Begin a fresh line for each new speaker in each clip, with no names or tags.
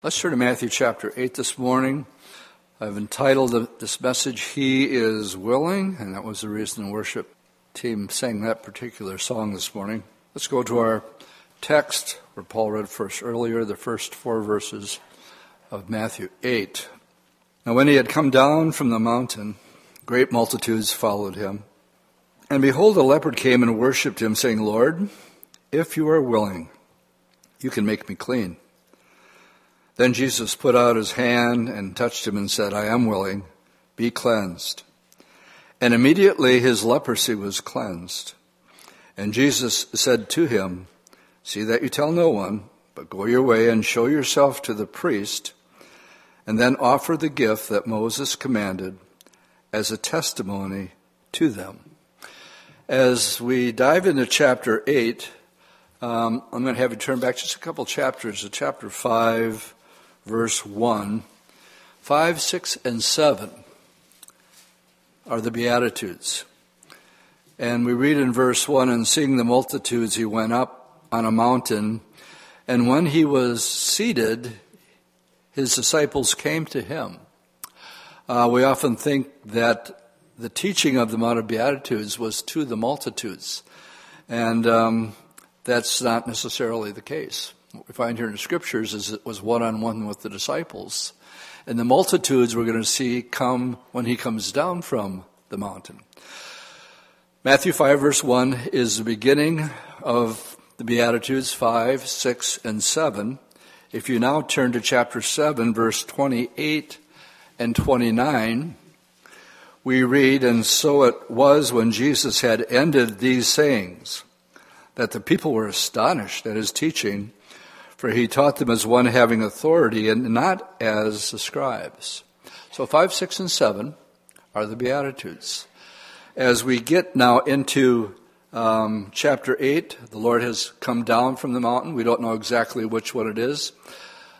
Let's turn to Matthew chapter 8 this morning. I've entitled this message, He is Willing, and that was the reason the worship team sang that particular song this morning. Let's go to our text, where Paul read first earlier, the first four verses of Matthew 8. Now, when he had come down from the mountain, great multitudes followed him. And behold, a leopard came and worshipped him, saying, Lord, if you are willing, you can make me clean. Then Jesus put out his hand and touched him and said, I am willing, be cleansed. And immediately his leprosy was cleansed. And Jesus said to him, See that you tell no one, but go your way and show yourself to the priest, and then offer the gift that Moses commanded as a testimony to them. As we dive into chapter 8, um, I'm going to have you turn back just a couple chapters to chapter 5 verse 1. 5, 6, and 7 are the Beatitudes. And we read in verse 1 And seeing the multitudes, he went up on a mountain, and when he was seated, his disciples came to him. Uh, we often think that the teaching of the Mount of Beatitudes was to the multitudes, and um, that's not necessarily the case. What we find here in the scriptures is it was one on one with the disciples. And the multitudes we're going to see come when he comes down from the mountain. Matthew 5, verse 1 is the beginning of the Beatitudes 5, 6, and 7. If you now turn to chapter 7, verse 28 and 29, we read, And so it was when Jesus had ended these sayings that the people were astonished at his teaching for he taught them as one having authority and not as the scribes. So 5, 6, and 7 are the Beatitudes. As we get now into um, chapter 8, the Lord has come down from the mountain. We don't know exactly which one it is.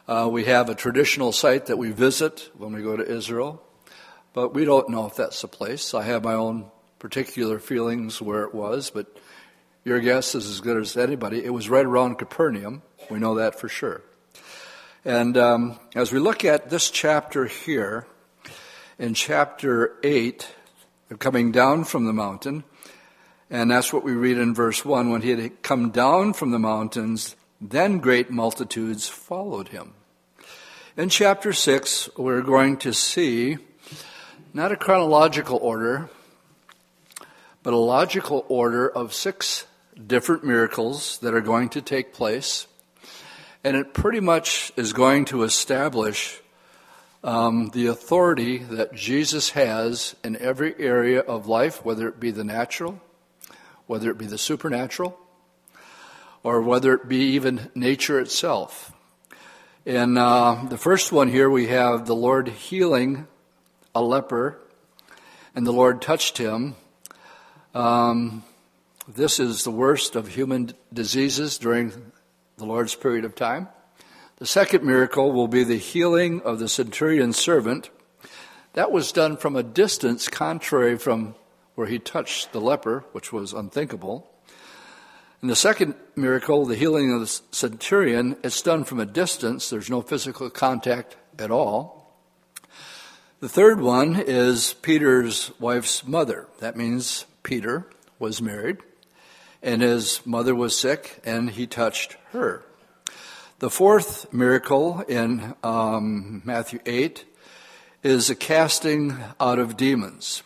Uh, we have a traditional site that we visit when we go to Israel, but we don't know if that's the place. I have my own particular feelings where it was, but your guess is as good as anybody. It was right around Capernaum. We know that for sure. And um, as we look at this chapter here, in chapter 8, coming down from the mountain, and that's what we read in verse 1 when he had come down from the mountains, then great multitudes followed him. In chapter 6, we're going to see not a chronological order, but a logical order of six different miracles that are going to take place. And it pretty much is going to establish um, the authority that Jesus has in every area of life, whether it be the natural, whether it be the supernatural, or whether it be even nature itself. In uh, the first one here, we have the Lord healing a leper, and the Lord touched him. Um, this is the worst of human diseases during the Lord's period of time. The second miracle will be the healing of the centurion's servant. That was done from a distance, contrary from where he touched the leper, which was unthinkable. In the second miracle, the healing of the centurion, it's done from a distance. There's no physical contact at all. The third one is Peter's wife's mother. That means Peter was married and his mother was sick, and he touched her. The fourth miracle in um, Matthew 8 is a casting out of demons.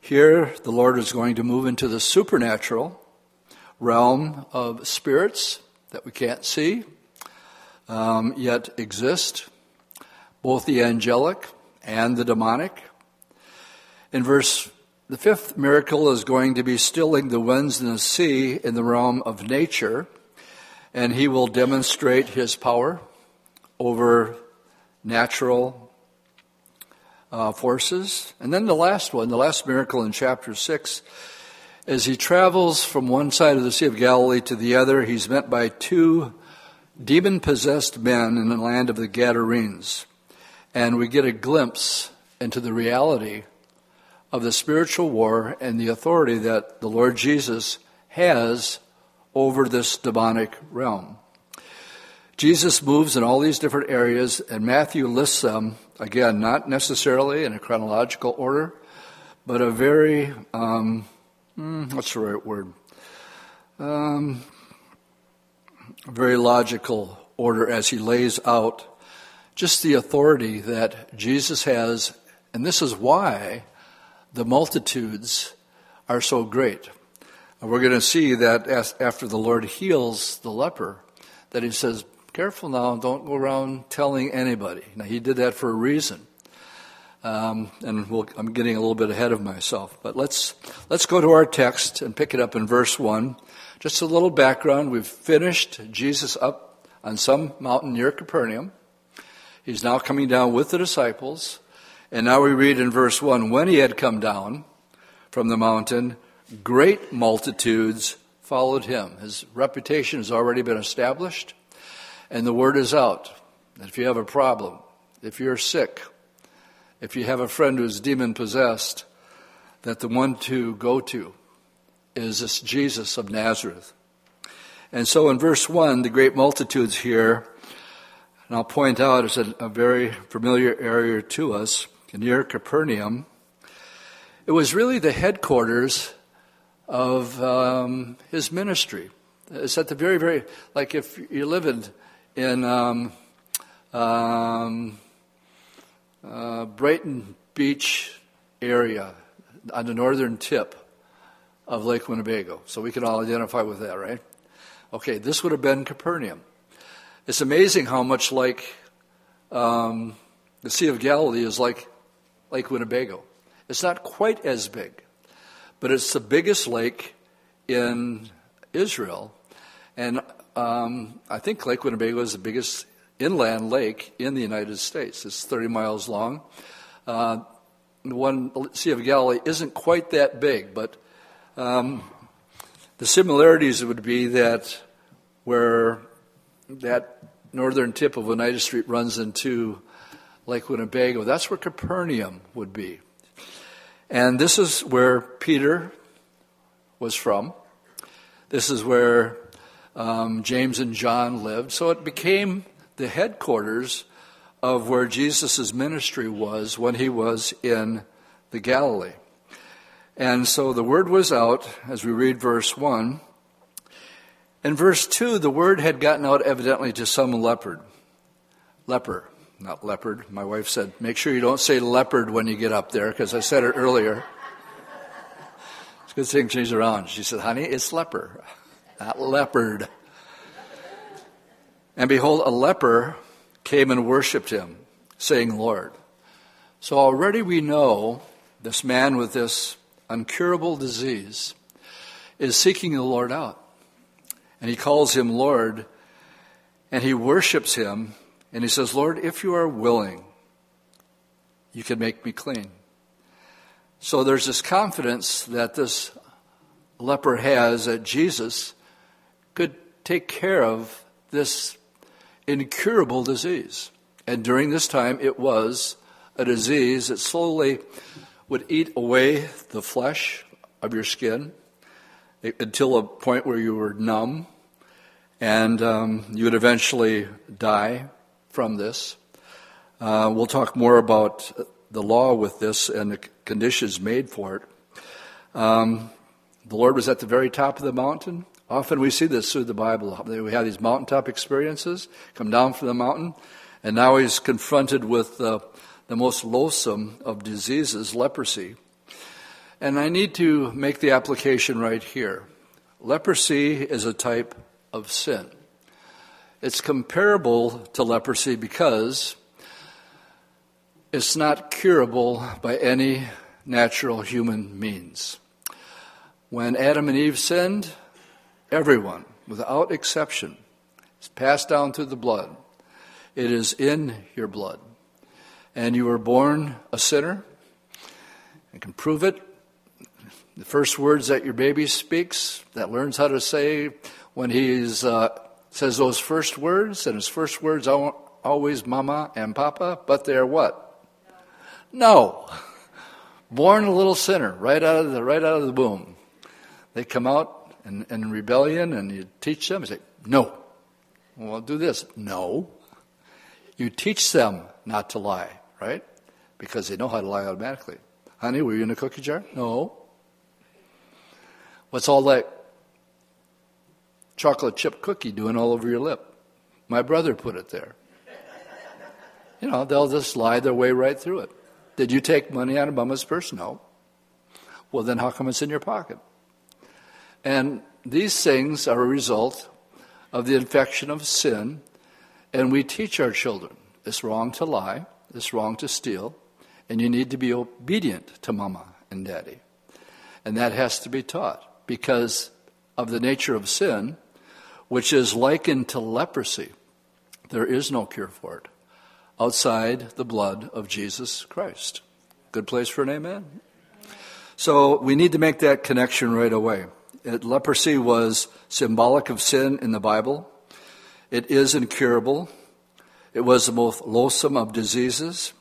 Here, the Lord is going to move into the supernatural realm of spirits that we can't see, um, yet exist, both the angelic and the demonic. In verse the fifth miracle is going to be stilling the winds and the sea in the realm of nature, and he will demonstrate his power over natural uh, forces. And then the last one, the last miracle in chapter 6, as he travels from one side of the Sea of Galilee to the other, he's met by two demon possessed men in the land of the Gadarenes. And we get a glimpse into the reality of the spiritual war and the authority that the Lord Jesus has over this demonic realm. Jesus moves in all these different areas, and Matthew lists them, again, not necessarily in a chronological order, but a very, um, hmm, what's the right word? Um, very logical order as he lays out just the authority that Jesus has, and this is why the multitudes are so great. And we're going to see that after the Lord heals the leper, that he says, Careful now, don't go around telling anybody. Now, he did that for a reason. Um, and we'll, I'm getting a little bit ahead of myself. But let's, let's go to our text and pick it up in verse 1. Just a little background. We've finished Jesus up on some mountain near Capernaum. He's now coming down with the disciples. And now we read in verse 1 when he had come down from the mountain, great multitudes followed him. His reputation has already been established. And the word is out if you have a problem, if you're sick, if you have a friend who's demon possessed, that the one to go to is this Jesus of Nazareth. And so in verse 1, the great multitudes here, and I'll point out it's a, a very familiar area to us, near Capernaum. It was really the headquarters of um, his ministry. It's at the very, very, like if you live in in um, um, uh, Brighton Beach area on the northern tip of Lake Winnebago. So we can all identify with that, right? Okay, this would have been Capernaum. It's amazing how much like um, the Sea of Galilee is like Lake Winnebago. It's not quite as big, but it's the biggest lake in Israel. And um, I think Lake Winnebago is the biggest inland lake in the United States. It's 30 miles long. Uh, the one Sea of Galilee isn't quite that big, but um, the similarities would be that where that northern tip of Oneida Street runs into Lake Winnebago, that's where Capernaum would be. And this is where Peter was from. This is where um, James and John lived. So it became the headquarters of where Jesus' ministry was when he was in the Galilee. And so the word was out as we read verse 1. In verse 2, the word had gotten out evidently to some leopard. Leper, not leopard. My wife said, make sure you don't say leopard when you get up there, because I said it earlier. It's a good thing she's around. She said, honey, it's leper not leopard. And behold, a leper came and worshiped him, saying, Lord. So already we know this man with this uncurable disease is seeking the Lord out. And he calls him Lord, and he worships him, and he says, Lord, if you are willing, you can make me clean. So there's this confidence that this leper has that Jesus could take care of this incurable disease. And during this time, it was a disease that slowly would eat away the flesh of your skin until a point where you were numb and um, you would eventually die from this. Uh, we'll talk more about the law with this and the conditions made for it. Um, the Lord was at the very top of the mountain. Often we see this through the Bible. We have these mountaintop experiences, come down from the mountain, and now he's confronted with the, the most loathsome of diseases, leprosy. And I need to make the application right here. Leprosy is a type of sin. It's comparable to leprosy because it's not curable by any natural human means. When Adam and Eve sinned, Everyone, without exception, is passed down through the blood. It is in your blood. And you were born a sinner and can prove it. The first words that your baby speaks, that learns how to say when he uh, says those first words, and his first words are always mama and papa, but they're what? No. Born a little sinner, right out of the right out of the womb. They come out in, and rebellion, and you teach them, you say, no, Well, do this. No. You teach them not to lie, right? Because they know how to lie automatically. Honey, were you in a cookie jar? No. What's all that chocolate chip cookie doing all over your lip? My brother put it there. You know, they'll just lie their way right through it. Did you take money out of mama's purse? No. Well, then how come it's in your pocket? And these things are a result of the infection of sin, and we teach our children it's wrong to lie, it's wrong to steal, and you need to be obedient to mama and daddy. And that has to be taught because of the nature of sin, which is likened to leprosy. There is no cure for it outside the blood of Jesus Christ. Good place for an amen. So we need to make that connection right away. It, leprosy was symbolic of sin in the Bible. It is incurable. It was the most loathsome of diseases.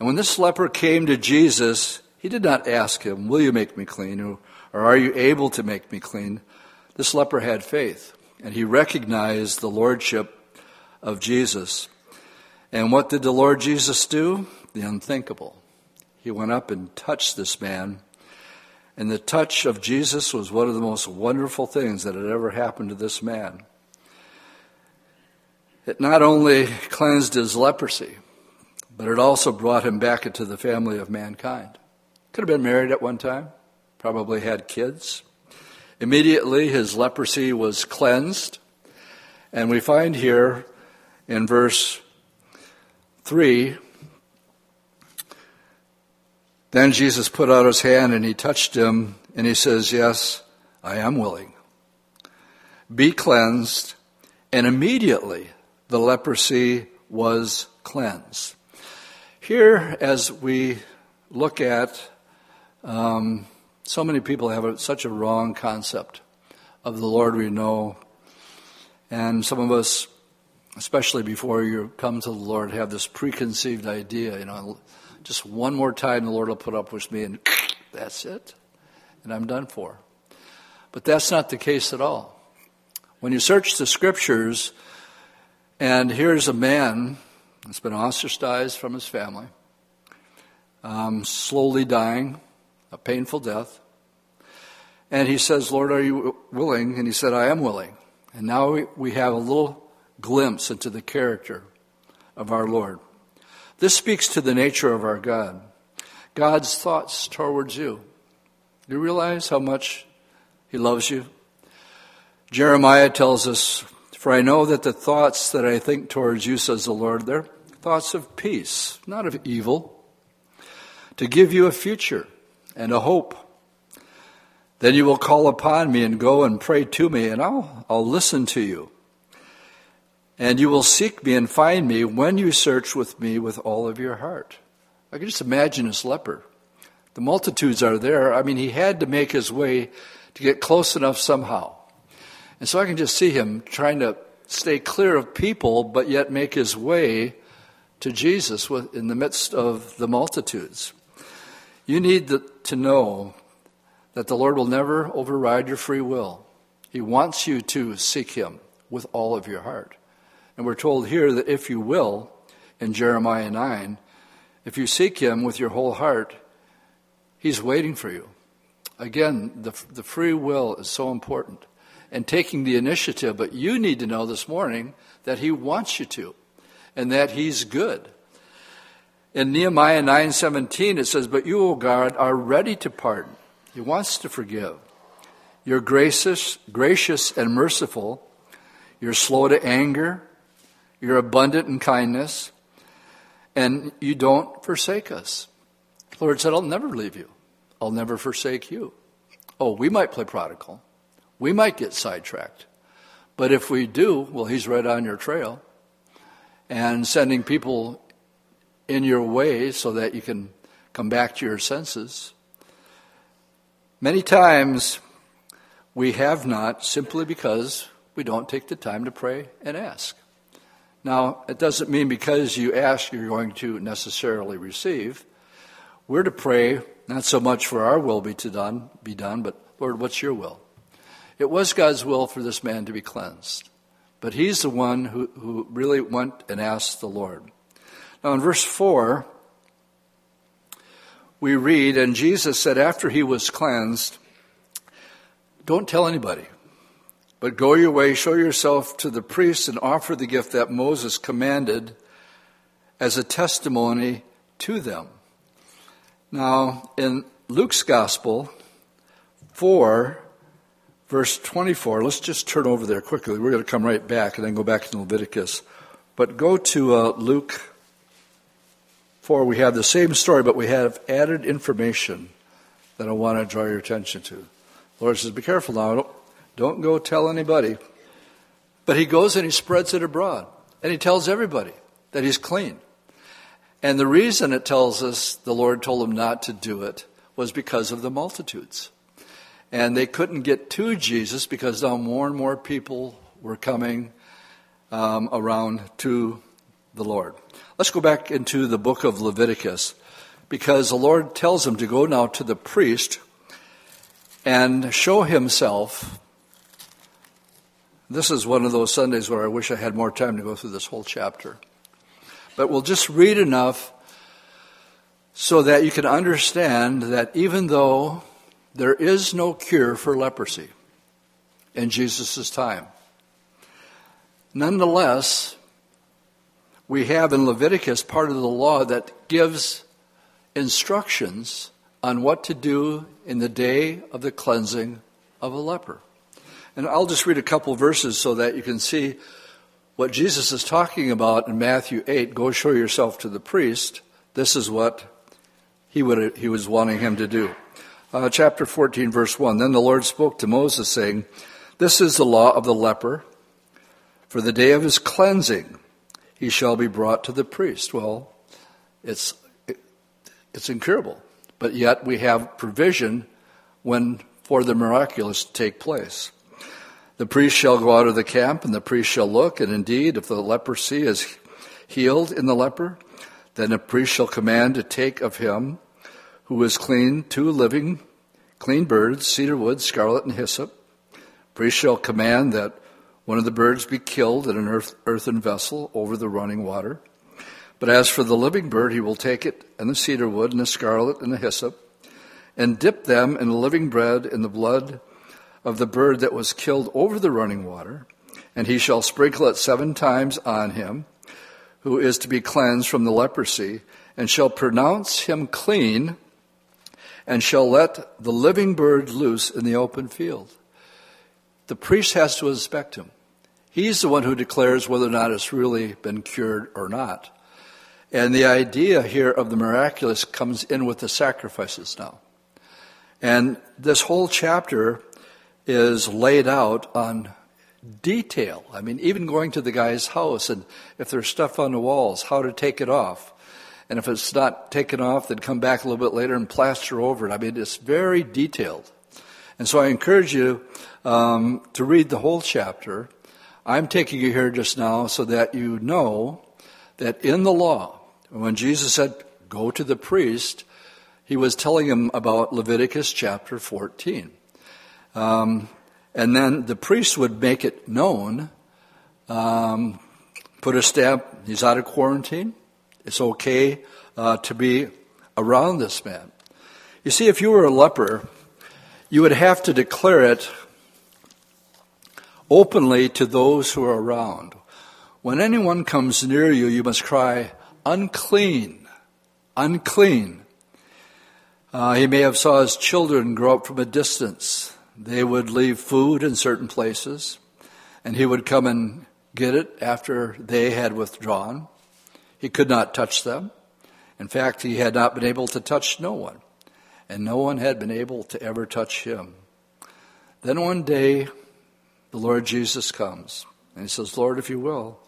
And when this leper came to Jesus, he did not ask him, Will you make me clean? Or, or are you able to make me clean? This leper had faith, and he recognized the lordship of Jesus. And what did the Lord Jesus do? The unthinkable. He went up and touched this man. And the touch of Jesus was one of the most wonderful things that had ever happened to this man. It not only cleansed his leprosy, but it also brought him back into the family of mankind. Could have been married at one time, probably had kids. Immediately, his leprosy was cleansed. And we find here in verse 3 Then Jesus put out his hand and he touched him, and he says, Yes, I am willing. Be cleansed. And immediately the leprosy was cleansed. Here, as we look at, um, so many people have a, such a wrong concept of the Lord we know. And some of us especially before you come to the Lord, have this preconceived idea, you know, just one more time the Lord will put up with me and that's it. And I'm done for. But that's not the case at all. When you search the scriptures, and here's a man that's been ostracized from his family, um, slowly dying, a painful death. And he says, Lord, are you willing? And he said, I am willing. And now we, have a little glimpse into the character of our Lord. This speaks to the nature of our God. God's thoughts towards you. Do you realize how much He loves you? Jeremiah tells us, For I know that the thoughts that I think towards you, says the Lord, they're thoughts of peace, not of evil, to give you a future and a hope. Then you will call upon me and go and pray to me, and I'll, I'll listen to you. And you will seek me and find me when you search with me with all of your heart. I can just imagine this leper. The multitudes are there. I mean, he had to make his way to get close enough somehow. And so I can just see him trying to stay clear of people, but yet make his way to Jesus in the midst of the multitudes. You need to know that the Lord will never override your free will. He wants you to seek him with all of your heart. And we're told here that if you will, in Jeremiah 9, if you seek him with your whole heart, he's waiting for you. Again, the, the free will is so important. And taking the initiative, but you need to know this morning that he wants you to, and that he's good. In Nehemiah 9:17 it says, "But you, O God, are ready to pardon." He wants to forgive. You're gracious, gracious and merciful. You're slow to anger you're abundant in kindness, and you don't forsake us. The Lord said, I'll never leave you. I'll never forsake you. Oh, we might play prodigal. We might get sidetracked. But if we do, well, He's right on your trail and sending people in your way so that you can come back to your senses. Many times we have not simply because we don't take the time to pray and ask. Now, it doesn't mean because you ask you're going to necessarily receive. We're to pray not so much for our will be to done, be done, but Lord, what's your will? It was God's will for this man to be cleansed, but he's the one who, who really went and asked the Lord. Now, in verse 4, we read, And Jesus said, after he was cleansed, Don't tell anybody, but go your way, show yourself to the priests, and offer the gift that Moses commanded as a testimony to them. Now, in Luke's Gospel, 4, verse 24, let's just turn over there quickly. We're going to come right back and then go back to Leviticus. But go to uh, Luke 4. We have the same story, but we have added information that I want to draw your attention to. The Lord says, Be careful now. Don't, don't go tell anybody. But he goes and he spreads it abroad. And he tells everybody that he's clean. And the reason it tells us the Lord told him not to do it was because of the multitudes. And they couldn't get to Jesus because now more and more people were coming um, around to the Lord. Let's go back into the book of Leviticus because the Lord tells him to go now to the priest and show himself. This is one of those Sundays where I wish I had more time to go through this whole chapter. But we'll just read enough so that you can understand that even though there is no cure for leprosy in Jesus' time. Nonetheless, we have in Leviticus part of the law that gives instructions on what to do in the day of the cleansing of a leper. And I'll just read a couple verses so that you can see what Jesus is talking about in Matthew 8 go show yourself to the priest. This is what he, would, he was wanting him to do uh, chapter 14, verse 1. Then the Lord spoke to Moses, saying, This is the law of the leper. For the day of his cleansing, he shall be brought to the priest. Well, it's, it, it's incurable. But yet we have provision when for the miraculous to take place. The priest shall go out of the camp, and the priest shall look, and indeed, if the leprosy is healed in the leper, then the priest shall command to take of him who is clean two living clean birds, cedar wood, scarlet, and hyssop. Priest shall command that one of the birds be killed in an earth, earthen vessel over the running water. But as for the living bird, he will take it and the cedar wood and the scarlet and the hyssop, and dip them in the living bread in the blood of the bird that was killed over the running water, and he shall sprinkle it seven times on him, who is to be cleansed from the leprosy, and shall pronounce him clean and shall let the living bird loose in the open field. The priest has to inspect him. He's the one who declares whether or not it's really been cured or not. And the idea here of the miraculous comes in with the sacrifices now. And this whole chapter is laid out on detail. I mean, even going to the guy's house and if there's stuff on the walls, how to take it off. And if it's not taken off, then come back a little bit later and plaster over it. I mean, it's very detailed. And so I encourage you um, to read the whole chapter. I'm taking you here just now so that you know that in the law, when Jesus said, go to the priest, he was telling him about Leviticus chapter 14. Um, and then the priest would make it known, um, put a stamp, he's out of quarantine, it's okay uh, to be around this man. You see, if you were a leper, you would have to declare it openly to those who are around. When anyone comes near you, you must cry, unclean, unclean. Uh, he may have saw his children grow up from a distance. They would leave food in certain places, and he would come and get it after they had withdrawn. He could not touch them. In fact, he had not been able to touch no one, and no one had been able to ever touch him. Then one day, the Lord Jesus comes, and he says, Lord, if you will,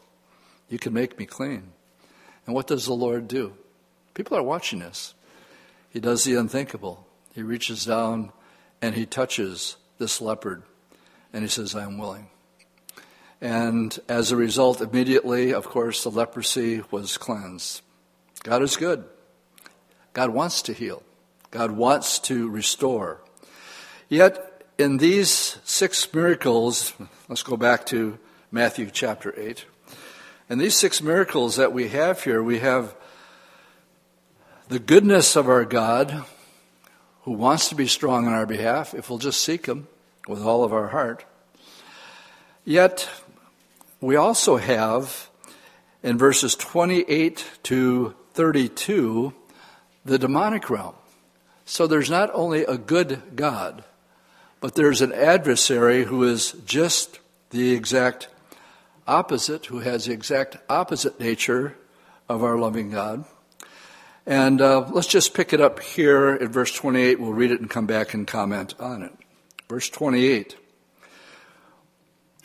you can make me clean. And what does the Lord do? People are watching this. He does the unthinkable. He reaches down and he touches this leopard, and he says, I am willing. And as a result, immediately, of course, the leprosy was cleansed. God is good. God wants to heal. God wants to restore. Yet, in these six miracles, let's go back to Matthew chapter 8. And these six miracles that we have here, we have the goodness of our God who wants to be strong on our behalf if we'll just seek Him with all of our heart. Yet, we also have in verses 28 to 32 the demonic realm. So there's not only a good God, but there's an adversary who is just the exact opposite, who has the exact opposite nature of our loving God. And uh, let's just pick it up here at verse 28. We'll read it and come back and comment on it. Verse 28.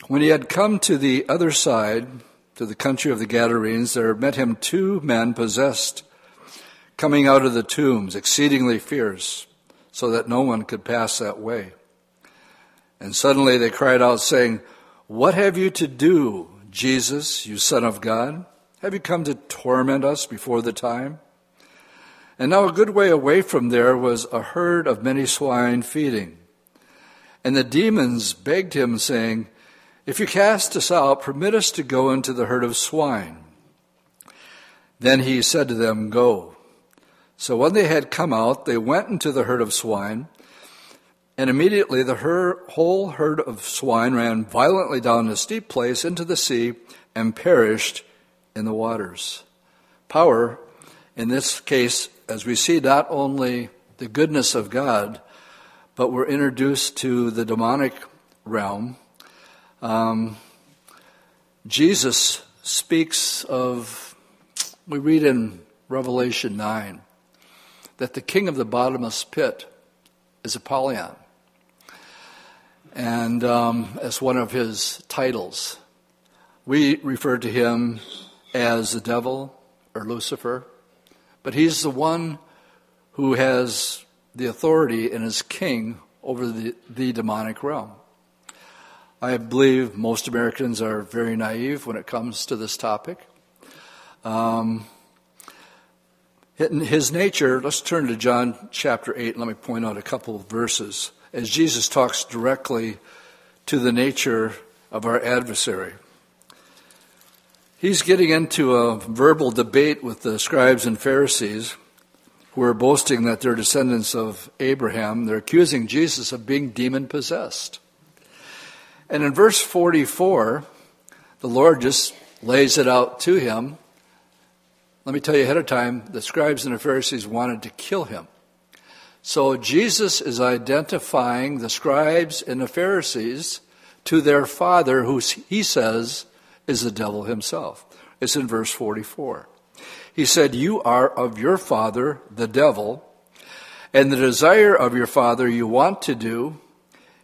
When he had come to the other side, to the country of the Gadarenes, there met him two men possessed, coming out of the tombs, exceedingly fierce, so that no one could pass that way. And suddenly they cried out, saying, What have you to do, Jesus, you Son of God? Have you come to torment us before the time? And now a good way away from there was a herd of many swine feeding. And the demons begged him, saying, If you cast us out, permit us to go into the herd of swine. Then he said to them, Go. So when they had come out, they went into the herd of swine. And immediately the her- whole herd of swine ran violently down a steep place into the sea and perished in the waters. Power, in this case, as we see not only the goodness of God, but we're introduced to the demonic realm. Um, Jesus speaks of, we read in Revelation 9, that the king of the bottomless pit is Apollyon and um, as one of his titles. We refer to him as the devil or Lucifer, but he's the one who has the authority and is king over the, the demonic realm. I believe most Americans are very naive when it comes to this topic. Um, his nature, let's turn to John chapter 8 and let me point out a couple of verses as Jesus talks directly to the nature of our adversary. He's getting into a verbal debate with the scribes and Pharisees who are boasting that they're descendants of Abraham. They're accusing Jesus of being demon possessed. And in verse 44, the Lord just lays it out to him. Let me tell you ahead of time, the scribes and the Pharisees wanted to kill him. So Jesus is identifying the scribes and the Pharisees to their father, who he says is the devil himself. It's in verse 44. He said, You are of your father, the devil, and the desire of your father you want to do.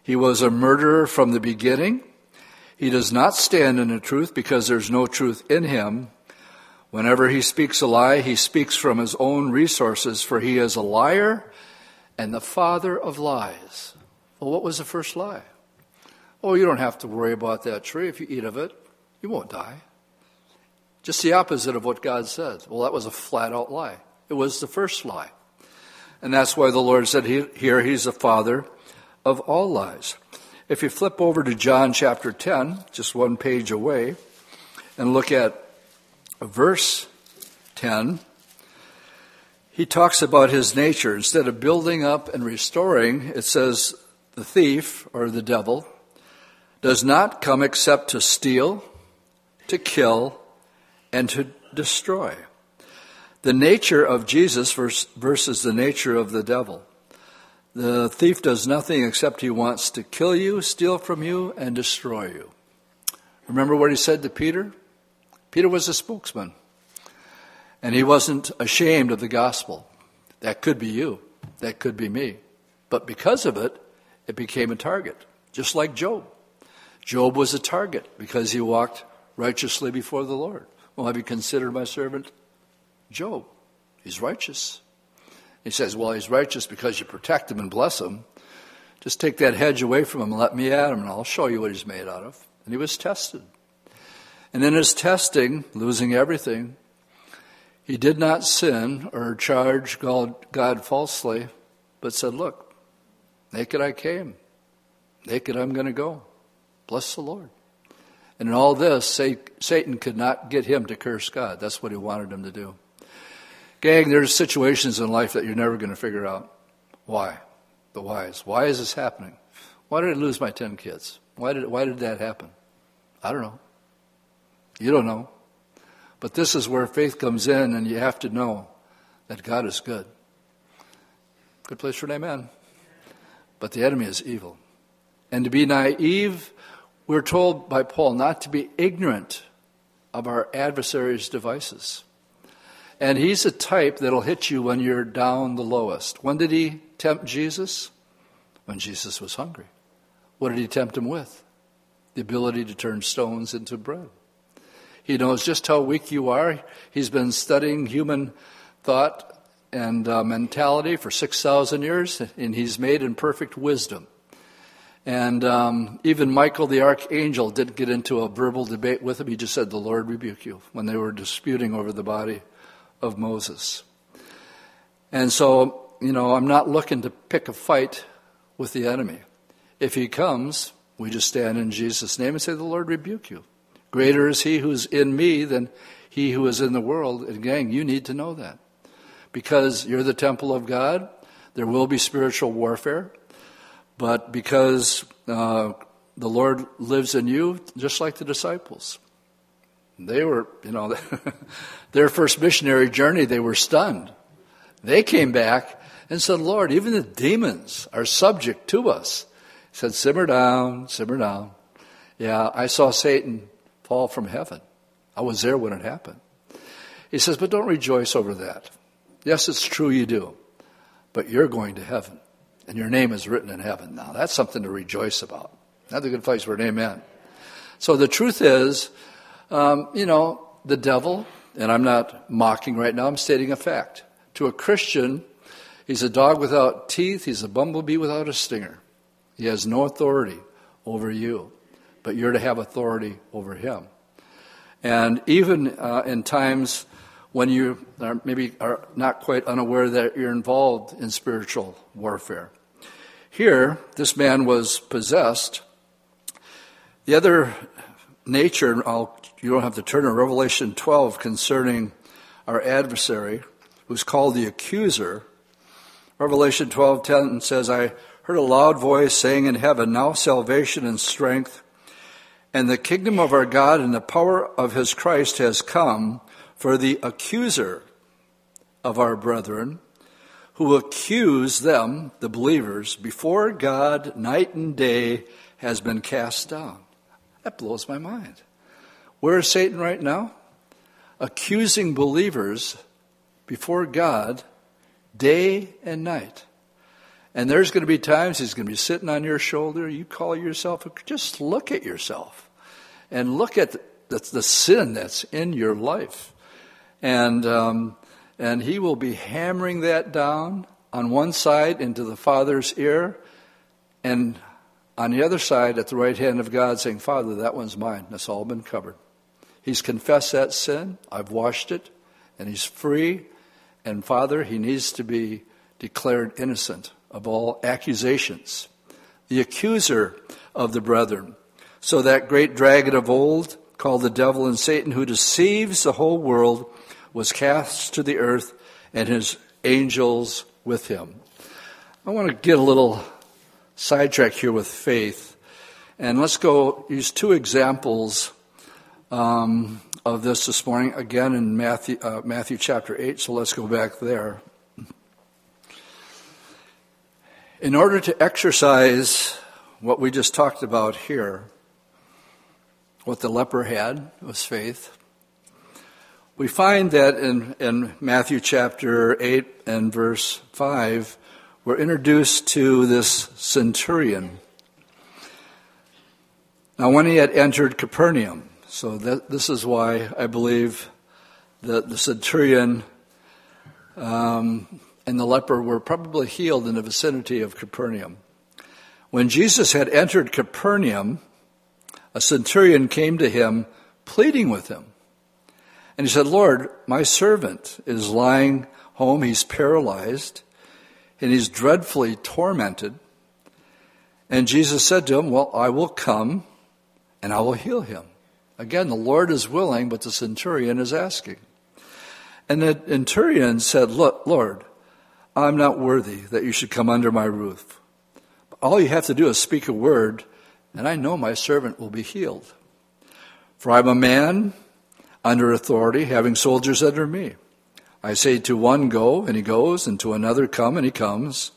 He was a murderer from the beginning. He does not stand in the truth because there's no truth in him. Whenever he speaks a lie, he speaks from his own resources, for he is a liar and the father of lies. Well, what was the first lie? Oh, you don't have to worry about that tree. If you eat of it, you won't die. Just the opposite of what God said. Well, that was a flat out lie. It was the first lie. And that's why the Lord said he, here he's the father of all lies. If you flip over to John chapter 10, just one page away, and look at verse 10, he talks about his nature. Instead of building up and restoring, it says the thief or the devil does not come except to steal, to kill, and to destroy. The nature of Jesus versus the nature of the devil. The thief does nothing except he wants to kill you, steal from you, and destroy you. Remember what he said to Peter? Peter was a spokesman. And he wasn't ashamed of the gospel. That could be you. That could be me. But because of it, it became a target, just like Job. Job was a target because he walked righteously before the Lord. Well, have you considered my servant Job? He's righteous. He says, Well, he's righteous because you protect him and bless him. Just take that hedge away from him and let me at him, and I'll show you what he's made out of. And he was tested. And in his testing, losing everything, he did not sin or charge God, God falsely, but said, Look, naked I came, naked I'm going to go. Bless the Lord. And in all this, Satan could not get him to curse God. That's what he wanted him to do. Gang, there's situations in life that you're never going to figure out. Why? The whys. Why is this happening? Why did I lose my 10 kids? Why did, why did that happen? I don't know. You don't know. But this is where faith comes in, and you have to know that God is good. Good place for an amen. But the enemy is evil. And to be naive, we're told by Paul not to be ignorant of our adversary's devices. And he's a type that'll hit you when you're down the lowest. When did he tempt Jesus? When Jesus was hungry. What did he tempt him with? The ability to turn stones into bread. He knows just how weak you are. He's been studying human thought and uh, mentality for 6,000 years, and he's made in perfect wisdom. And um, even Michael the archangel didn't get into a verbal debate with him. He just said, The Lord rebuke you, when they were disputing over the body of Moses. And so, you know, I'm not looking to pick a fight with the enemy. If he comes, we just stand in Jesus' name and say, The Lord rebuke you. Greater is he who's in me than he who is in the world. And gang, you need to know that. Because you're the temple of God, there will be spiritual warfare. But because uh, the Lord lives in you, just like the disciples, they were, you know, their first missionary journey, they were stunned. They came back and said, Lord, even the demons are subject to us. He said, simmer down, simmer down. Yeah, I saw Satan fall from heaven. I was there when it happened. He says, but don't rejoice over that. Yes, it's true you do, but you're going to heaven, and your name is written in heaven. Now, that's something to rejoice about. That's a good place for an amen. So the truth is, um, you know, the devil, and I'm not mocking right now, I'm stating a fact. To a Christian, he's a dog without teeth, he's a bumblebee without a stinger. He has no authority over you but you're to have authority over him. And even uh, in times when you are maybe are not quite unaware that you're involved in spiritual warfare. Here, this man was possessed. The other nature, I'll, you don't have to turn to Revelation 12 concerning our adversary, who's called the accuser. Revelation 12:10 says, "I heard a loud voice saying in heaven, now salvation and strength and the kingdom of our God and the power of his Christ has come, for the accuser of our brethren, who accuse them, the believers, before God night and day, has been cast down. That blows my mind. Where is Satan right now? Accusing believers before God day and night. And there's going to be times he's going to be sitting on your shoulder. You call yourself, just look at yourself and look at the, the sin that's in your life. And, um, and he will be hammering that down on one side into the Father's ear, and on the other side at the right hand of God, saying, Father, that one's mine. That's all been covered. He's confessed that sin. I've washed it, and he's free. And Father, he needs to be declared innocent of all accusations. The accuser of the brethren. So that great dragon of old, called the devil and Satan, who deceives the whole world, was cast to the earth and his angels with him. I want to get a little sidetrack here with faith. And let's go use two examples um, of this this morning, again in Matthew, uh, Matthew chapter 8. So let's go back there. In order to exercise what we just talked about here, what the leper had was faith. We find that in, in Matthew chapter 8 and verse 5, we're introduced to this centurion. Now, when he had entered Capernaum, so that, this is why I believe that the centurion um, and the leper were probably healed in the vicinity of Capernaum. When Jesus had entered Capernaum, a centurion came to him pleading with him. And he said, Lord, my servant is lying home. He's paralyzed and he's dreadfully tormented. And Jesus said to him, Well, I will come and I will heal him. Again, the Lord is willing, but the centurion is asking. And the centurion said, Look, Lord, I'm not worthy that you should come under my roof. All you have to do is speak a word, and I know my servant will be healed. For I'm a man under authority, having soldiers under me. I say to one, Go, and he goes, and to another, Come, and he comes.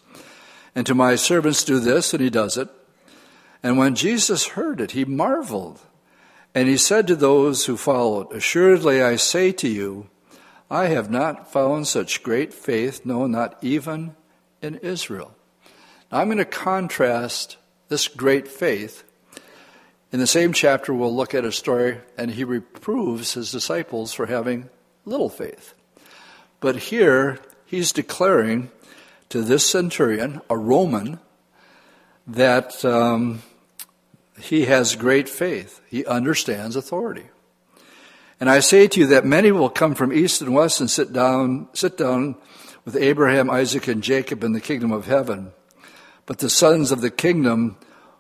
And to my servants, Do this, and he does it. And when Jesus heard it, he marveled. And he said to those who followed, Assuredly I say to you, I have not found such great faith, no, not even in Israel. Now I'm going to contrast this great faith. In the same chapter, we'll look at a story, and he reproves his disciples for having little faith. But here, he's declaring to this centurion, a Roman, that um, he has great faith. He understands authority. And I say to you that many will come from east and west and sit down, sit down with Abraham, Isaac, and Jacob in the kingdom of heaven. But the sons of the kingdom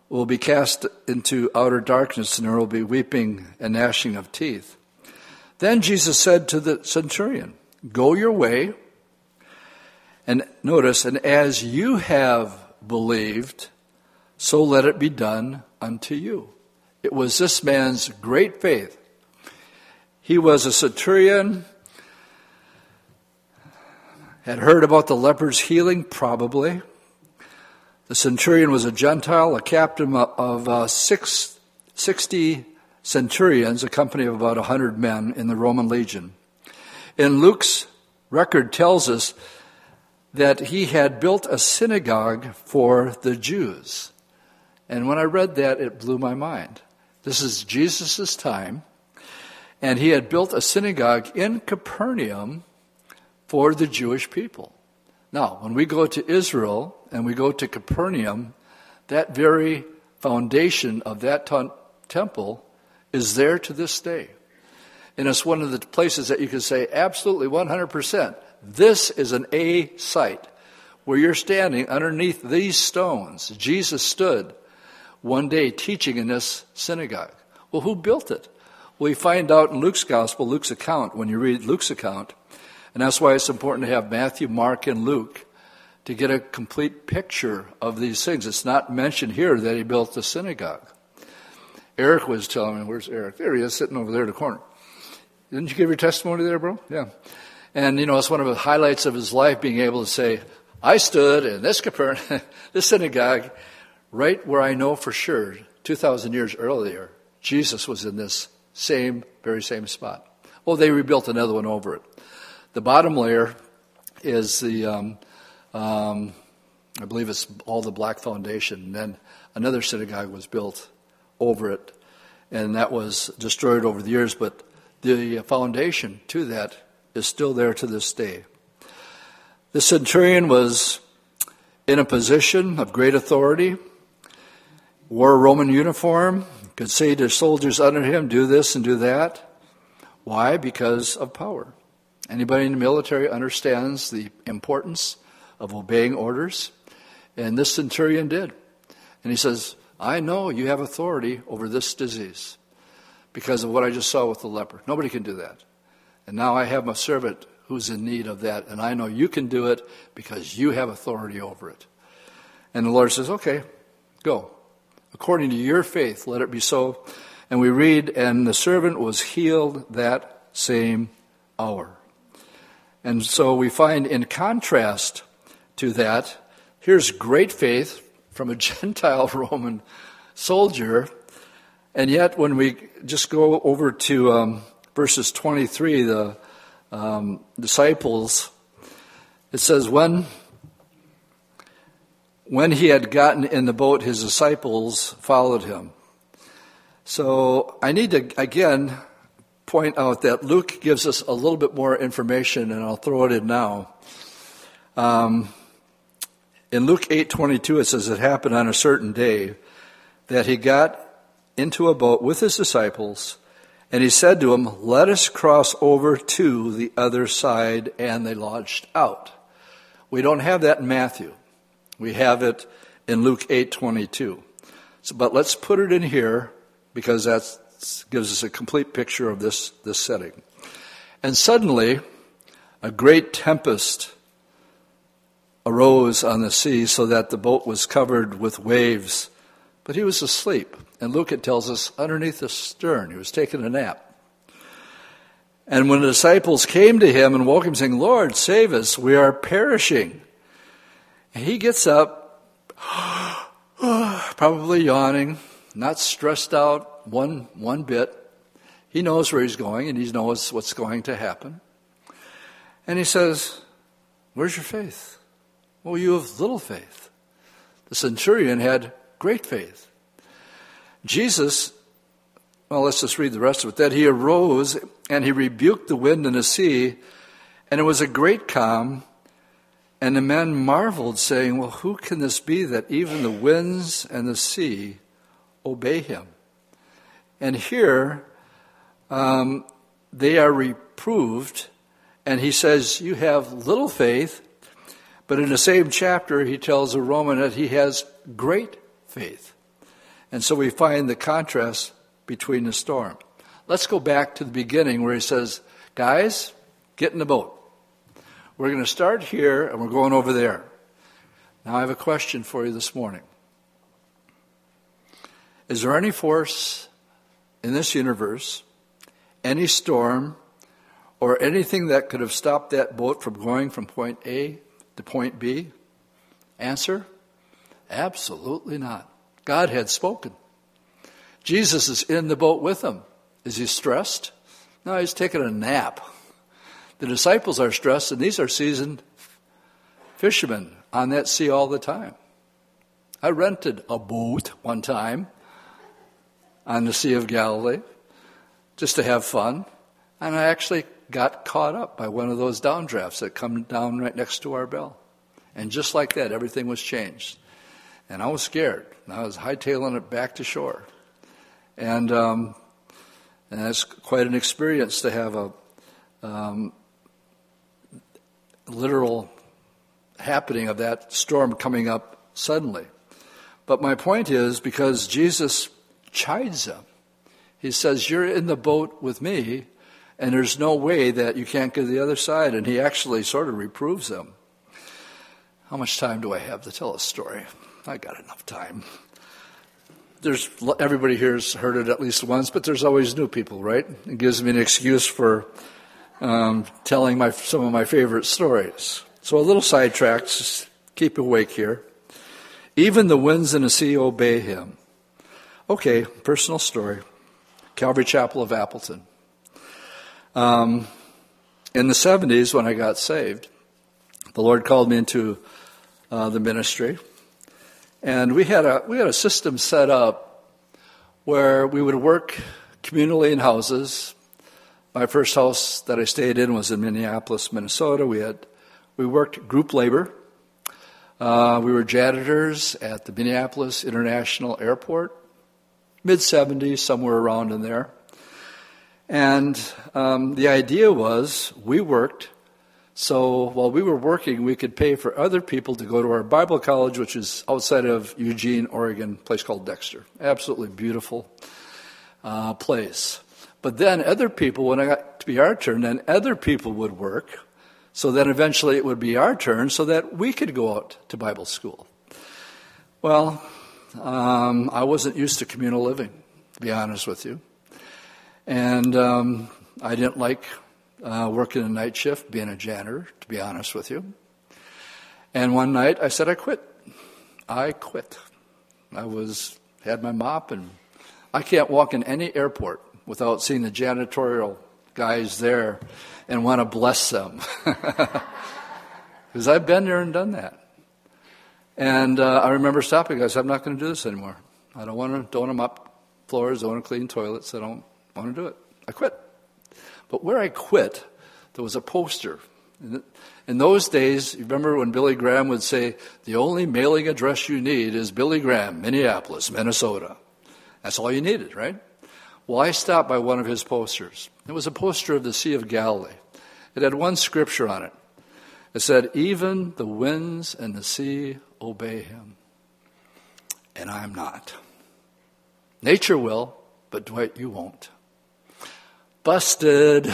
will be cast into outer darkness, and there will be weeping and gnashing of teeth. Then Jesus said to the centurion, Go your way. And notice, and as you have believed, so let it be done unto you. It was this man's great faith he was a centurion, had heard about the leper's healing, probably. The centurion was a Gentile, a captain of uh, six, 60 centurions, a company of about 100 men in the Roman legion. In Luke's record tells us that he had built a synagogue for the Jews. And when I read that, it blew my mind. This is Jesus' time. And he had built a synagogue in Capernaum for the Jewish people. Now, when we go to Israel and we go to Capernaum, that very foundation of that t- temple is there to this day. And it's one of the places that you can say absolutely 100%. This is an A site where you're standing underneath these stones. Jesus stood one day teaching in this synagogue. Well, who built it? we find out in Luke's gospel, Luke's account, when you read Luke's account, and that's why it's important to have Matthew, Mark, and Luke to get a complete picture of these things. It's not mentioned here that he built the synagogue. Eric was telling me, where's Eric? There he is, sitting over there in the corner. Didn't you give your testimony there, bro? Yeah. And, you know, it's one of the highlights of his life being able to say, I stood in this Capernaum, this synagogue, right where I know for sure, 2,000 years earlier, Jesus was in this same, very same spot. Well, they rebuilt another one over it. The bottom layer is the, um, um, I believe it's all the black foundation. And then another synagogue was built over it, and that was destroyed over the years, but the foundation to that is still there to this day. The centurion was in a position of great authority, wore a Roman uniform, could say to soldiers under him, do this and do that. Why? Because of power. Anybody in the military understands the importance of obeying orders, and this centurion did. And he says, I know you have authority over this disease because of what I just saw with the leper. Nobody can do that. And now I have my servant who's in need of that, and I know you can do it because you have authority over it. And the Lord says, Okay, go according to your faith, let it be so. And we read, and the servant was healed that same hour. And so we find in contrast to that, here's great faith from a Gentile Roman soldier. And yet, when we just go over to um, verses 23, the um, disciples, it says, When when he had gotten in the boat, his disciples followed him. So I need to, again, point out that Luke gives us a little bit more information, and I'll throw it in now. Um, in Luke 8:22 it says it happened on a certain day that he got into a boat with his disciples and he said to them let us cross over to the other side and they launched out we don't have that in Matthew we have it in Luke 8:22. So, but let's put it in here because that's gives us a complete picture of this, this setting. And suddenly, a great tempest arose on the sea so that the boat was covered with waves. But he was asleep. And Luke, it tells us, underneath the stern. He was taking a nap. And when the disciples came to him and woke him, saying, Lord, save us, we are perishing. And he gets up, probably yawning, not stressed out one, one bit. He knows where he's going and he knows what's going to happen. And he says, Where's your faith? Well, you have little faith. The centurion had great faith. Jesus, well, let's just read the rest of it. That he arose and he rebuked the wind and the sea, and it was a great calm. And the men marveled, saying, Well, who can this be that even the winds and the sea obey him? And here, um, they are reproved, and he says, You have little faith, but in the same chapter, he tells a Roman that he has great faith. And so we find the contrast between the storm. Let's go back to the beginning where he says, Guys, get in the boat. We're going to start here and we're going over there. Now, I have a question for you this morning. Is there any force in this universe, any storm, or anything that could have stopped that boat from going from point A to point B? Answer absolutely not. God had spoken. Jesus is in the boat with them. Is he stressed? No, he's taking a nap. The disciples are stressed, and these are seasoned fishermen on that sea all the time. I rented a boat one time on the Sea of Galilee just to have fun, and I actually got caught up by one of those downdrafts that come down right next to Arbel. And just like that, everything was changed. And I was scared. And I was hightailing it back to shore. And, um, and that's quite an experience to have a um, literal happening of that storm coming up suddenly. But my point is because Jesus chides them, he says, You're in the boat with me, and there's no way that you can't get to the other side. And he actually sort of reproves them. How much time do I have to tell a story? I got enough time. There's everybody here's heard it at least once, but there's always new people, right? It gives me an excuse for um, telling my some of my favorite stories. So a little sidetracked, just keep awake here. Even the winds and the sea obey him. Okay, personal story. Calvary Chapel of Appleton. Um, in the 70s, when I got saved, the Lord called me into uh, the ministry, and we had a we had a system set up where we would work communally in houses. My first house that I stayed in was in Minneapolis, Minnesota. We had we worked group labor. Uh, we were janitors at the Minneapolis International Airport, mid 70s, somewhere around in there. And um, the idea was we worked, so while we were working, we could pay for other people to go to our Bible college, which is outside of Eugene, Oregon, place called Dexter. Absolutely beautiful uh, place. But then other people, when it got to be our turn, then other people would work. So then eventually it would be our turn so that we could go out to Bible school. Well, um, I wasn't used to communal living, to be honest with you. And um, I didn't like uh, working a night shift, being a janitor, to be honest with you. And one night I said, I quit. I quit. I was had my mop, and I can't walk in any airport without seeing the janitorial guys there and want to bless them. Because I've been there and done that. And uh, I remember stopping. I said, I'm not going to do this anymore. I don't want to, don't want to mop floors, I don't want to clean toilets. I don't want to do it. I quit. But where I quit, there was a poster. In those days, you remember when Billy Graham would say, the only mailing address you need is Billy Graham, Minneapolis, Minnesota. That's all you needed, right? Well, I stopped by one of his posters. It was a poster of the Sea of Galilee. It had one scripture on it. It said, Even the winds and the sea obey him. And I'm not. Nature will, but Dwight, you won't. Busted,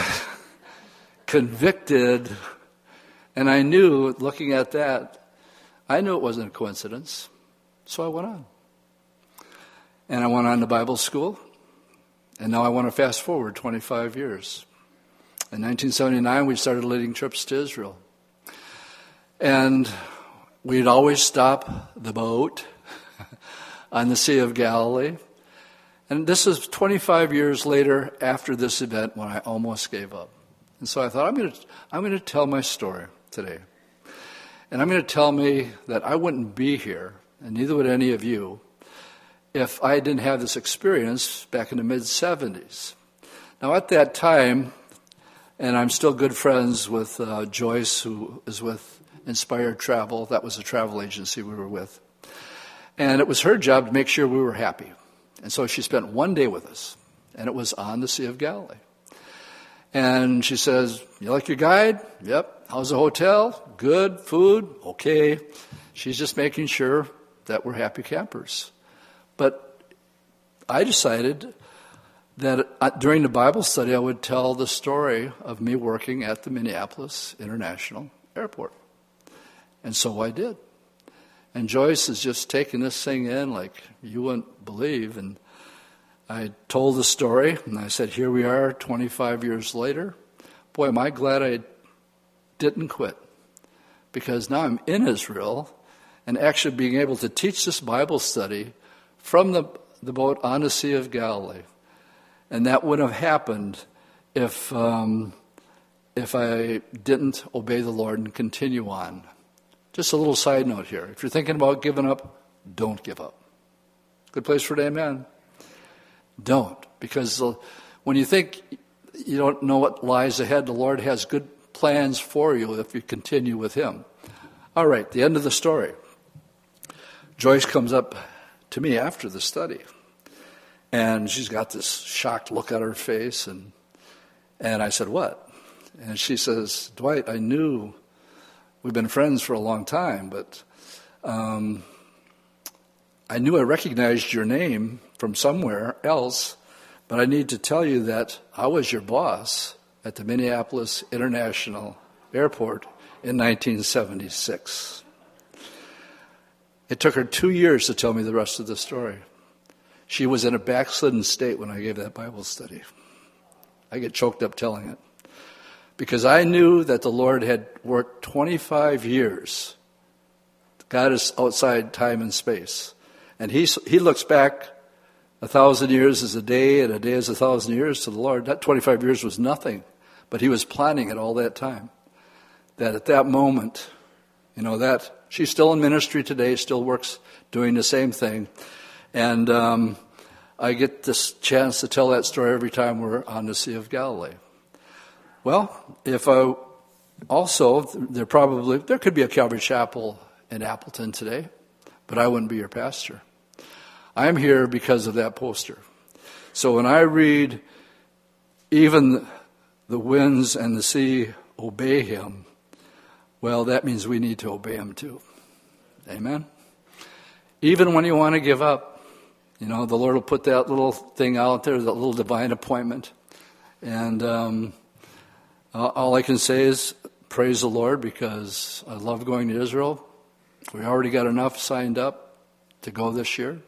convicted, and I knew, looking at that, I knew it wasn't a coincidence. So I went on. And I went on to Bible school. And now I want to fast forward 25 years. In 1979, we started leading trips to Israel. And we'd always stop the boat on the Sea of Galilee. And this is 25 years later after this event when I almost gave up. And so I thought, I'm going to, I'm going to tell my story today. And I'm going to tell me that I wouldn't be here, and neither would any of you, if I didn't have this experience back in the mid 70s. Now, at that time, and I'm still good friends with uh, Joyce, who is with Inspired Travel. That was a travel agency we were with. And it was her job to make sure we were happy. And so she spent one day with us, and it was on the Sea of Galilee. And she says, You like your guide? Yep. How's the hotel? Good. Food? Okay. She's just making sure that we're happy campers. But I decided that uh, during the Bible study, I would tell the story of me working at the Minneapolis International Airport. And so I did. And Joyce is just taking this thing in like you wouldn't believe. And I told the story, and I said, Here we are 25 years later. Boy, am I glad I didn't quit. Because now I'm in Israel and actually being able to teach this Bible study from the, the boat on the Sea of Galilee. And that wouldn't have happened if, um, if I didn't obey the Lord and continue on. Just a little side note here. If you're thinking about giving up, don't give up. Good place for an amen. Don't. Because when you think you don't know what lies ahead, the Lord has good plans for you if you continue with Him. All right, the end of the story. Joyce comes up to me after the study. And she's got this shocked look on her face. And, and I said, What? And she says, Dwight, I knew we've been friends for a long time, but um, I knew I recognized your name from somewhere else, but I need to tell you that I was your boss at the Minneapolis International Airport in 1976. It took her two years to tell me the rest of the story. She was in a backslidden state when I gave that Bible study. I get choked up telling it. Because I knew that the Lord had worked 25 years. God is outside time and space. And he, he looks back a thousand years as a day, and a day as a thousand years to the Lord. That 25 years was nothing, but He was planning it all that time. That at that moment, you know, that she's still in ministry today, still works doing the same thing. And um, I get this chance to tell that story every time we're on the Sea of Galilee. Well, if I also, there probably, there could be a Calvary Chapel in Appleton today, but I wouldn't be your pastor. I'm here because of that poster. So when I read, even the winds and the sea obey him, well, that means we need to obey him too. Amen? Even when you want to give up, you know, the Lord will put that little thing out there, that little divine appointment. And um, all I can say is praise the Lord because I love going to Israel. We already got enough signed up to go this year.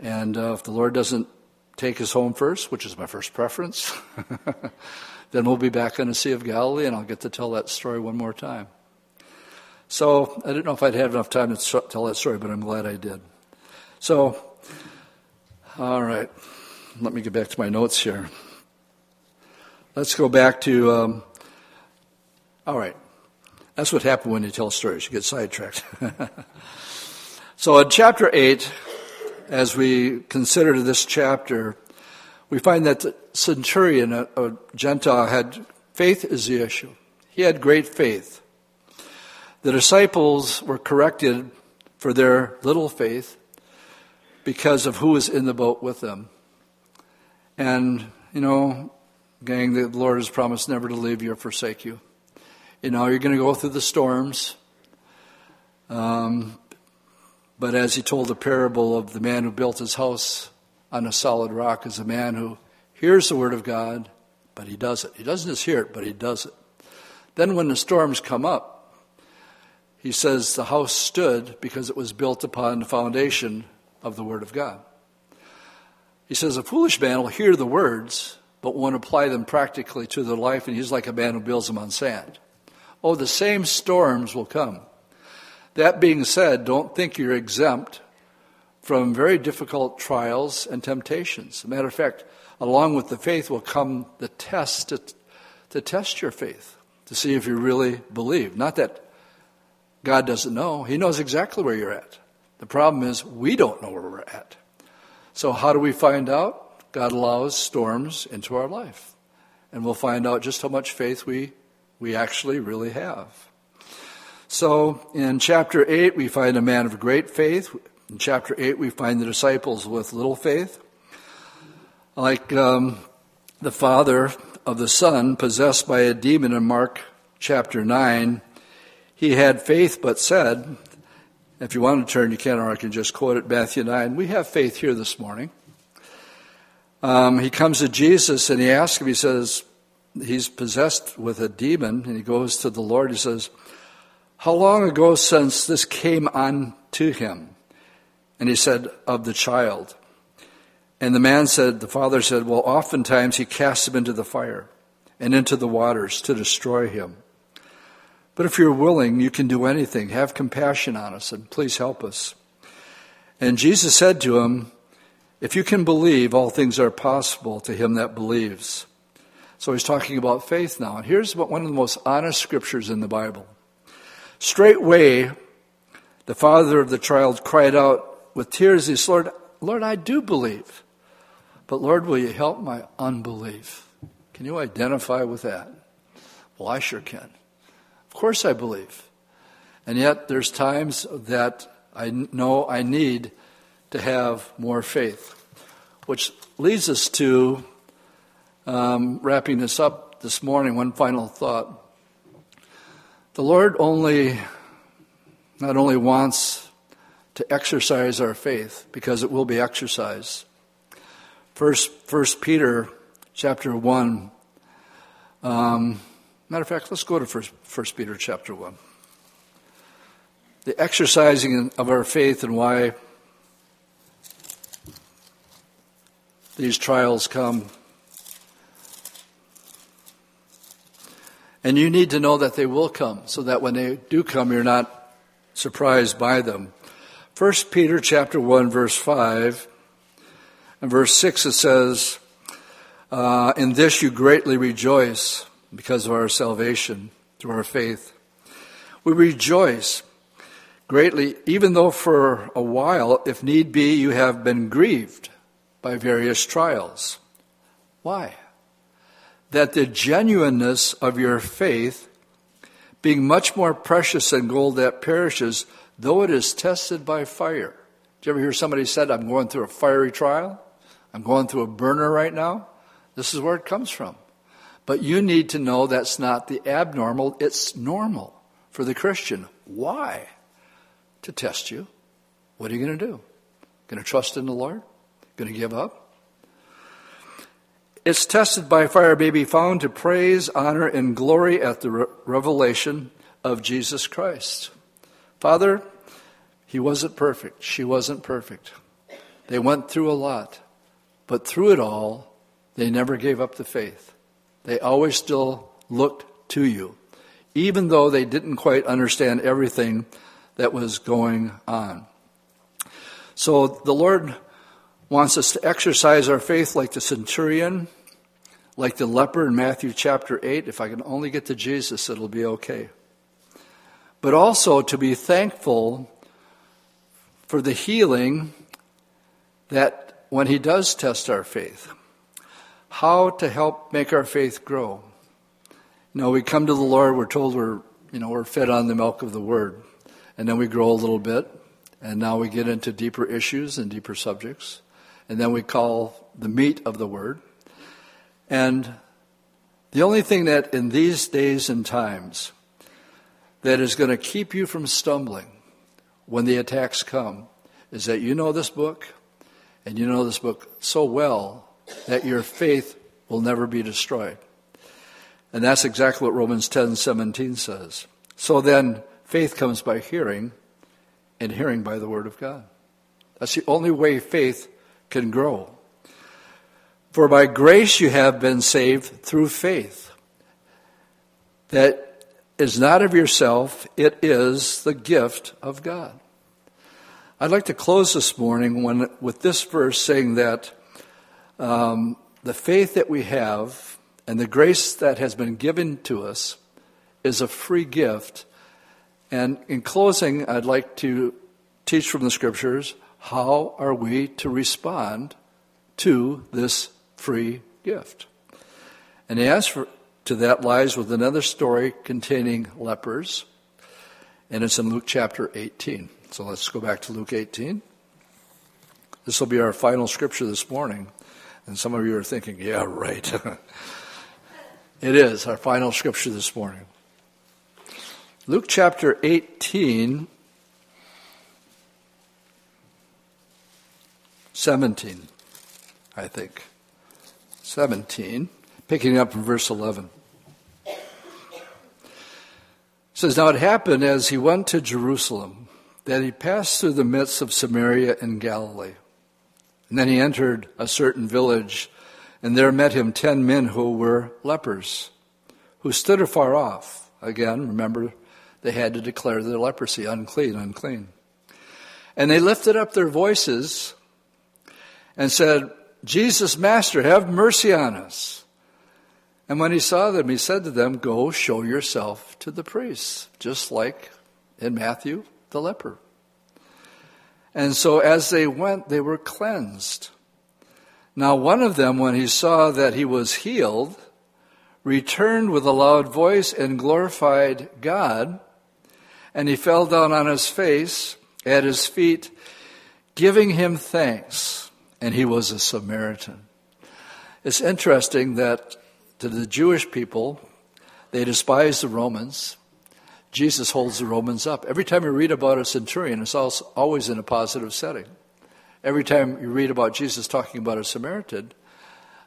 And uh, if the Lord doesn't take us home first, which is my first preference, then we'll be back on the Sea of Galilee and I'll get to tell that story one more time. So I didn't know if I'd have enough time to tell that story, but I'm glad I did. So, all right, let me get back to my notes here. Let's go back to, um, all right, that's what happened when you tell stories, you get sidetracked. so in chapter 8, as we consider this chapter, we find that the centurion, a, a Gentile, had faith is the issue. He had great faith. The disciples were corrected for their little faith because of who was in the boat with them. And, you know, gang, the Lord has promised never to leave you or forsake you. You know, you're going to go through the storms. Um, but as he told the parable of the man who built his house on a solid rock is a man who hears the word of God, but he does it. He doesn't just hear it, but he does it. Then when the storms come up, he says the house stood because it was built upon the foundation of the word of God. He says a foolish man will hear the words, but won't apply them practically to their life, and he's like a man who builds them on sand. Oh, the same storms will come. That being said, don't think you're exempt from very difficult trials and temptations. Matter of fact, along with the faith will come the test to, to test your faith, to see if you really believe. Not that God doesn't know, He knows exactly where you're at. The problem is we don't know where we're at. So, how do we find out? God allows storms into our life. And we'll find out just how much faith we, we actually really have. So, in chapter 8, we find a man of great faith in chapter 8, we find the disciples with little faith. Like um, the father of the son possessed by a demon in Mark chapter 9, he had faith but said, if you want to turn, you can, or I can just quote it, Matthew 9. We have faith here this morning. Um, he comes to Jesus and he asks him, he says, he's possessed with a demon, and he goes to the Lord. He says, How long ago since this came on to him? And he said, Of the child. And the man said, The father said, Well, oftentimes he casts him into the fire and into the waters to destroy him. But if you're willing, you can do anything. Have compassion on us and please help us. And Jesus said to him, If you can believe, all things are possible to him that believes. So he's talking about faith now. And here's one of the most honest scriptures in the Bible. Straightway, the father of the child cried out, with tears, he says, Lord, Lord, I do believe. But Lord, will you help my unbelief? Can you identify with that? Well, I sure can. Of course I believe. And yet there's times that I know I need to have more faith. Which leads us to um, wrapping this up this morning, one final thought. The Lord only, not only wants to exercise our faith because it will be exercised. First, First Peter chapter one. Um, matter of fact, let's go to First, First Peter chapter one. The exercising of our faith and why these trials come. And you need to know that they will come so that when they do come, you're not surprised by them. 1 Peter chapter 1 verse 5 and verse 6 it says, uh, In this you greatly rejoice because of our salvation through our faith. We rejoice greatly, even though for a while, if need be, you have been grieved by various trials. Why? That the genuineness of your faith, being much more precious than gold that perishes, though it is tested by fire. Did you ever hear somebody said, I'm going through a fiery trial? I'm going through a burner right now? This is where it comes from. But you need to know that's not the abnormal, it's normal for the Christian. Why? To test you. What are you going to do? Going to trust in the Lord? Going to give up? It's tested by fire be found to praise, honor, and glory at the re- revelation of Jesus Christ. Father, he wasn't perfect. She wasn't perfect. They went through a lot. But through it all, they never gave up the faith. They always still looked to you, even though they didn't quite understand everything that was going on. So the Lord wants us to exercise our faith like the centurion, like the leper in Matthew chapter 8. If I can only get to Jesus, it'll be okay but also to be thankful for the healing that when He does test our faith, how to help make our faith grow. You know, we come to the Lord, we're told we're, you know, we're fed on the milk of the Word, and then we grow a little bit, and now we get into deeper issues and deeper subjects, and then we call the meat of the Word. And the only thing that in these days and times, that is going to keep you from stumbling when the attacks come is that you know this book And you know this book so well that your faith will never be destroyed. And that's exactly what Romans 10 17 says. So then, faith comes by hearing, and hearing by the Word of God. That's the only way faith can grow. For by grace you have been saved through faith. That is not of yourself, it is the gift of God. I'd like to close this morning when, with this verse saying that um, the faith that we have and the grace that has been given to us is a free gift. And in closing, I'd like to teach from the scriptures how are we to respond to this free gift. And the answer to that lies with another story containing lepers, and it's in Luke chapter 18. So let's go back to Luke 18. This will be our final scripture this morning. And some of you are thinking, yeah, right. it is our final scripture this morning. Luke chapter 18, 17, I think. 17, picking up from verse 11. It says, Now it happened as he went to Jerusalem that he passed through the midst of Samaria and Galilee. And then he entered a certain village, and there met him ten men who were lepers, who stood afar off. Again, remember, they had to declare their leprosy unclean, unclean. And they lifted up their voices and said, Jesus, Master, have mercy on us. And when he saw them, he said to them, Go show yourself to the priests, just like in Matthew, the leper. And so as they went, they were cleansed. Now, one of them, when he saw that he was healed, returned with a loud voice and glorified God. And he fell down on his face at his feet, giving him thanks and he was a Samaritan. It's interesting that to the Jewish people, they despise the Romans. Jesus holds the Romans up. Every time you read about a centurion, it's always in a positive setting. Every time you read about Jesus talking about a Samaritan,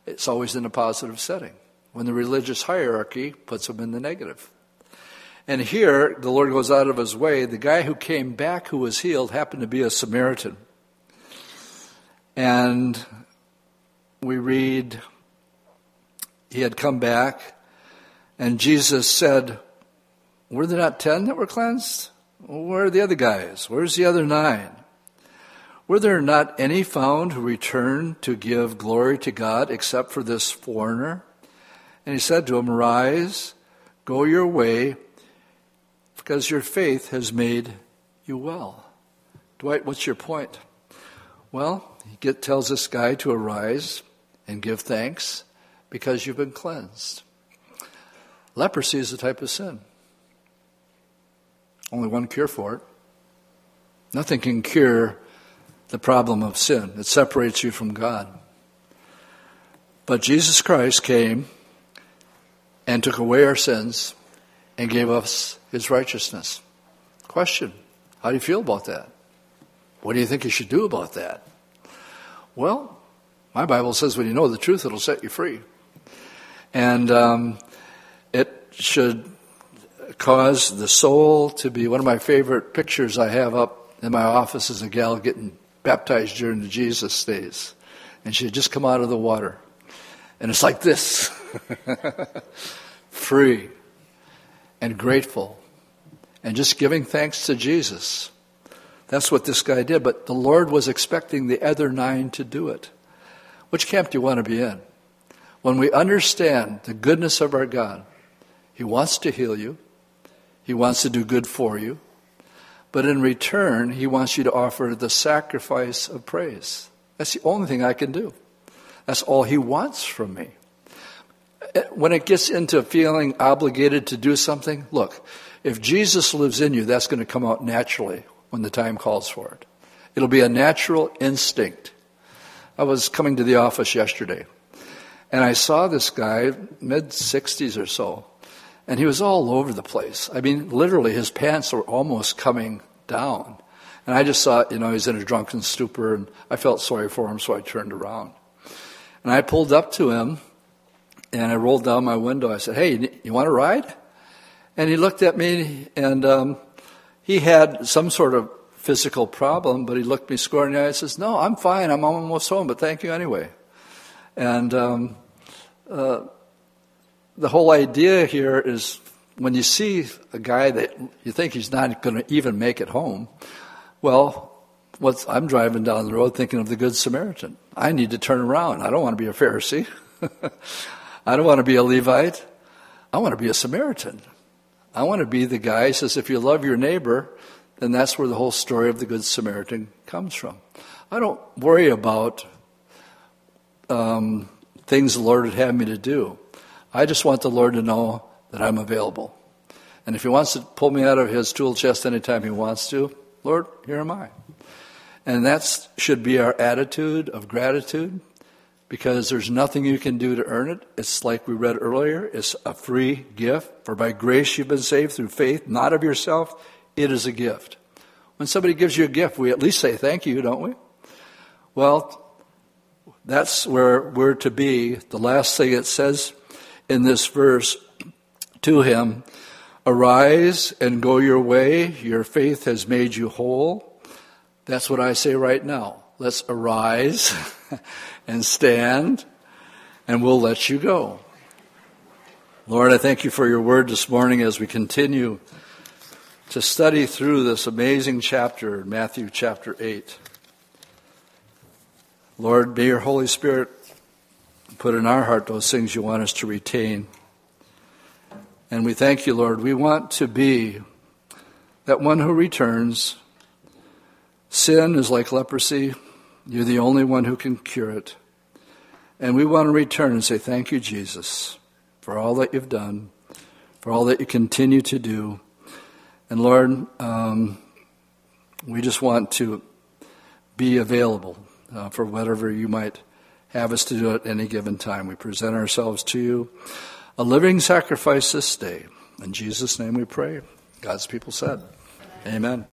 it's always in a positive setting. When the religious hierarchy puts them in the negative. And here, the Lord goes out of his way. The guy who came back who was healed happened to be a Samaritan. And we read, he had come back, and Jesus said, Were there not ten that were cleansed? Where are the other guys? Where's the other nine? Were there not any found who returned to give glory to God except for this foreigner? And he said to him, Rise, go your way, because your faith has made you well. Dwight, what's your point? Well, he get, tells this guy to arise and give thanks because you've been cleansed. Leprosy is a type of sin. Only one cure for it. Nothing can cure the problem of sin. It separates you from God. But Jesus Christ came and took away our sins and gave us his righteousness. Question How do you feel about that? What do you think you should do about that? Well, my Bible says when you know the truth, it'll set you free. And um, it should cause the soul to be one of my favorite pictures I have up in my office is a gal getting baptized during the Jesus days. And she had just come out of the water. And it's like this free and grateful and just giving thanks to Jesus. That's what this guy did, but the Lord was expecting the other nine to do it. Which camp do you want to be in? When we understand the goodness of our God, He wants to heal you, He wants to do good for you, but in return, He wants you to offer the sacrifice of praise. That's the only thing I can do. That's all He wants from me. When it gets into feeling obligated to do something, look, if Jesus lives in you, that's going to come out naturally when the time calls for it. It'll be a natural instinct. I was coming to the office yesterday, and I saw this guy, mid 60s or so, and he was all over the place. I mean, literally, his pants were almost coming down. And I just thought, you know, he's in a drunken stupor, and I felt sorry for him, so I turned around. And I pulled up to him, and I rolled down my window. I said, Hey, you want to ride? And he looked at me, and um, he had some sort of physical problem, but he looked me square in the eye and says, No, I'm fine. I'm almost home, but thank you anyway. And um, uh, the whole idea here is when you see a guy that you think he's not going to even make it home, well, I'm driving down the road thinking of the Good Samaritan. I need to turn around. I don't want to be a Pharisee. I don't want to be a Levite. I want to be a Samaritan. I want to be the guy who says, if you love your neighbor, then that's where the whole story of the Good Samaritan comes from. I don't worry about um, things the Lord would have me to do. I just want the Lord to know that I'm available. And if He wants to pull me out of His tool chest anytime He wants to, Lord, here am I. And that should be our attitude of gratitude because there's nothing you can do to earn it. It's like we read earlier, it's a free gift. For by grace you've been saved through faith, not of yourself. It is a gift. When somebody gives you a gift, we at least say thank you, don't we? Well, that's where we're to be. The last thing it says in this verse to him Arise and go your way. Your faith has made you whole. That's what I say right now. Let's arise and stand, and we'll let you go. Lord, I thank you for your word this morning as we continue to study through this amazing chapter, Matthew chapter 8. Lord, may your Holy Spirit put in our heart those things you want us to retain. And we thank you, Lord. We want to be that one who returns. Sin is like leprosy. You're the only one who can cure it. And we want to return and say, Thank you, Jesus, for all that you've done, for all that you continue to do. And Lord, um, we just want to be available uh, for whatever you might have us to do at any given time. We present ourselves to you, a living sacrifice this day. In Jesus' name we pray. God's people said, Amen.